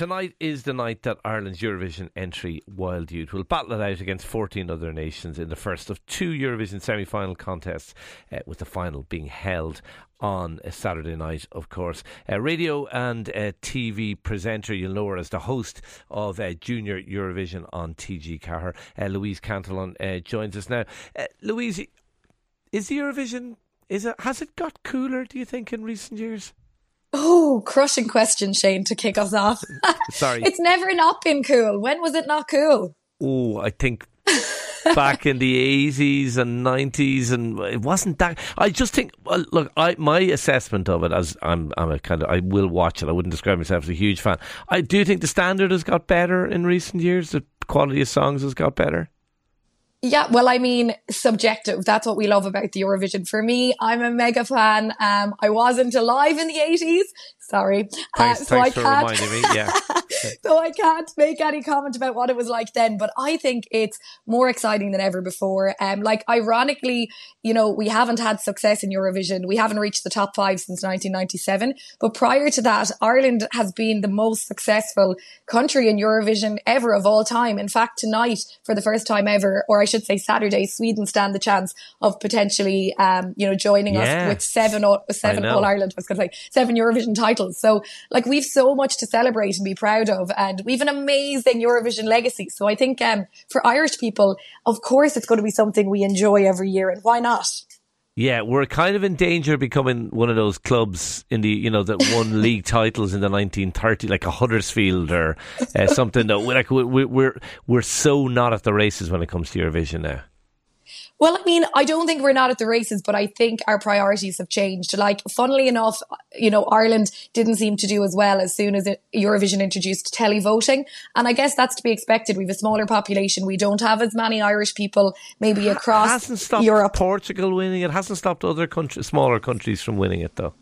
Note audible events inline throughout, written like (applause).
Tonight is the night that Ireland's Eurovision entry Wild Youth will battle it out against 14 other nations in the first of two Eurovision semi final contests, uh, with the final being held on a Saturday night, of course. Uh, radio and uh, TV presenter, you'll know her as the host of uh, Junior Eurovision on TG Ceathair. Uh, Louise Cantillon uh, joins us now. Uh, Louise, is the Eurovision, is it, has it got cooler, do you think, in recent years? Oh, crushing question, Shane, to kick us off. (laughs) Sorry. it's never not been cool. When was it not cool? Oh, I think back in the 80s and 90s and it wasn't that I just think well, look I my assessment of it as I'm I'm a kind of I will watch it I wouldn't describe myself as a huge fan I do think the standard has got better in recent years the quality of songs has got better yeah, well, I mean, subjective. That's what we love about the Eurovision. For me, I'm a mega fan. Um, I wasn't alive in the 80s. Sorry. Thanks, uh, so thanks I for reminding me. Yeah. (laughs) so (laughs) I can't make any comment about what it was like then, but I think it's more exciting than ever before. Um, like ironically, you know, we haven't had success in Eurovision. We haven't reached the top five since 1997. But prior to that, Ireland has been the most successful country in Eurovision ever of all time. In fact, tonight, for the first time ever, or I should say Saturday, Sweden stand the chance of potentially, um, you know, joining yes. us with seven, seven All Ireland, I was going to say, seven Eurovision titles. So like we've so much to celebrate and be proud of. And we've an amazing Eurovision legacy. So I think, um, for Irish people, of course, it's going to be something we enjoy every year. And why not? Yeah, we're kind of in danger of becoming one of those clubs in the you know that won (laughs) league titles in the 1930s, like a Huddersfield or uh, something. That we're like we're, we're we're so not at the races when it comes to Eurovision now. Well, I mean, I don't think we're not at the races, but I think our priorities have changed. Like, funnily enough, you know, Ireland didn't seem to do as well as soon as Eurovision introduced televoting. And I guess that's to be expected. We have a smaller population. We don't have as many Irish people maybe across hasn't stopped Europe. Portugal winning it hasn't stopped other countries, smaller countries from winning it though.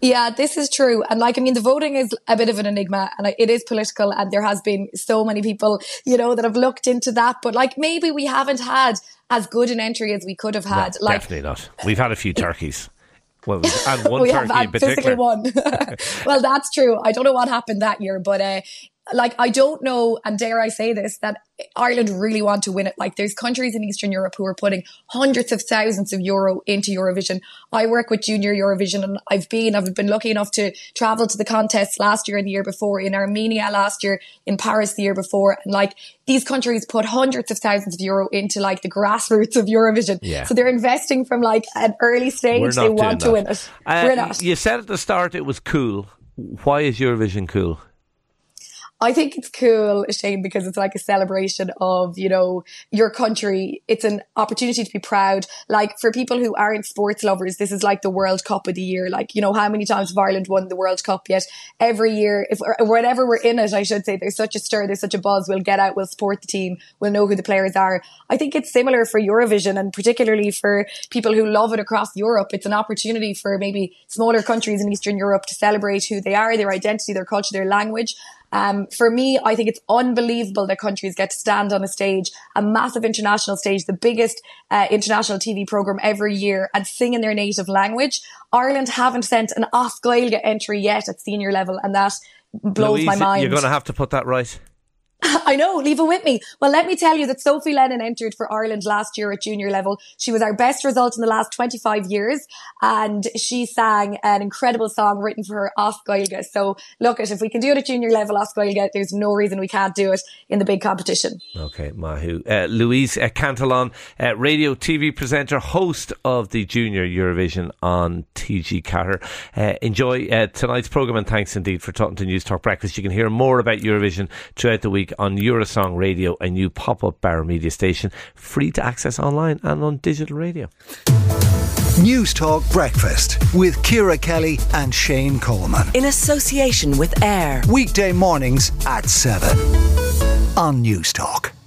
Yeah, this is true. And like, I mean, the voting is a bit of an enigma and it is political and there has been so many people, you know, that have looked into that. But like, maybe we haven't had as good an entry as we could have had. No, like, definitely not. We've had a few turkeys. Well, and (laughs) one we turkey have in particular. one. (laughs) well, that's true. I don't know what happened that year, but uh, like I don't know, and dare I say this, that Ireland really want to win it. Like there's countries in Eastern Europe who are putting hundreds of thousands of euro into Eurovision. I work with Junior Eurovision and I've been, I've been lucky enough to travel to the contests last year and the year before in Armenia last year, in Paris the year before. And like these countries put hundreds of thousands of euro into like the grassroots of Eurovision. Yeah. So they're investing from like an early stage. They want to win it. Uh, We're not. You said at the start it was cool. Why is Eurovision cool? I think it's cool, Shane, because it's like a celebration of, you know, your country. It's an opportunity to be proud. Like for people who aren't sports lovers, this is like the World Cup of the year. Like, you know, how many times have Ireland won the World Cup yet? Every year, if whenever we're in it, I should say, there's such a stir, there's such a buzz. We'll get out, we'll support the team, we'll know who the players are. I think it's similar for Eurovision and particularly for people who love it across Europe. It's an opportunity for maybe smaller countries in Eastern Europe to celebrate who they are, their identity, their culture, their language. Um, for me, I think it's unbelievable that countries get to stand on a stage, a massive international stage, the biggest uh, international TV program every year, and sing in their native language. Ireland haven't sent an As Gaeilge entry yet at senior level, and that blows Louise, my mind. You're going to have to put that right. (laughs) I know, leave it with me. Well, let me tell you that Sophie Lennon entered for Ireland last year at junior level. She was our best result in the last 25 years and she sang an incredible song written for her Gaeilge. So look at if we can do it at junior level Gaeilge, there's no reason we can't do it in the big competition. Okay, Mahu. Uh, Louise uh, uh, radio TV presenter, host of the Junior Eurovision on TG Ceathair. Uh, enjoy uh, tonight's programme and thanks indeed for talking to Newstalk Breakfast. You can hear more about Eurovision throughout the week week on Eurosong Radio, a new pop up Bauer media station, free to access online and on digital radio. Newstalk Breakfast with Ciara Kelly and Shane Coleman. In association with AIR. Weekday mornings at 7 on Newstalk.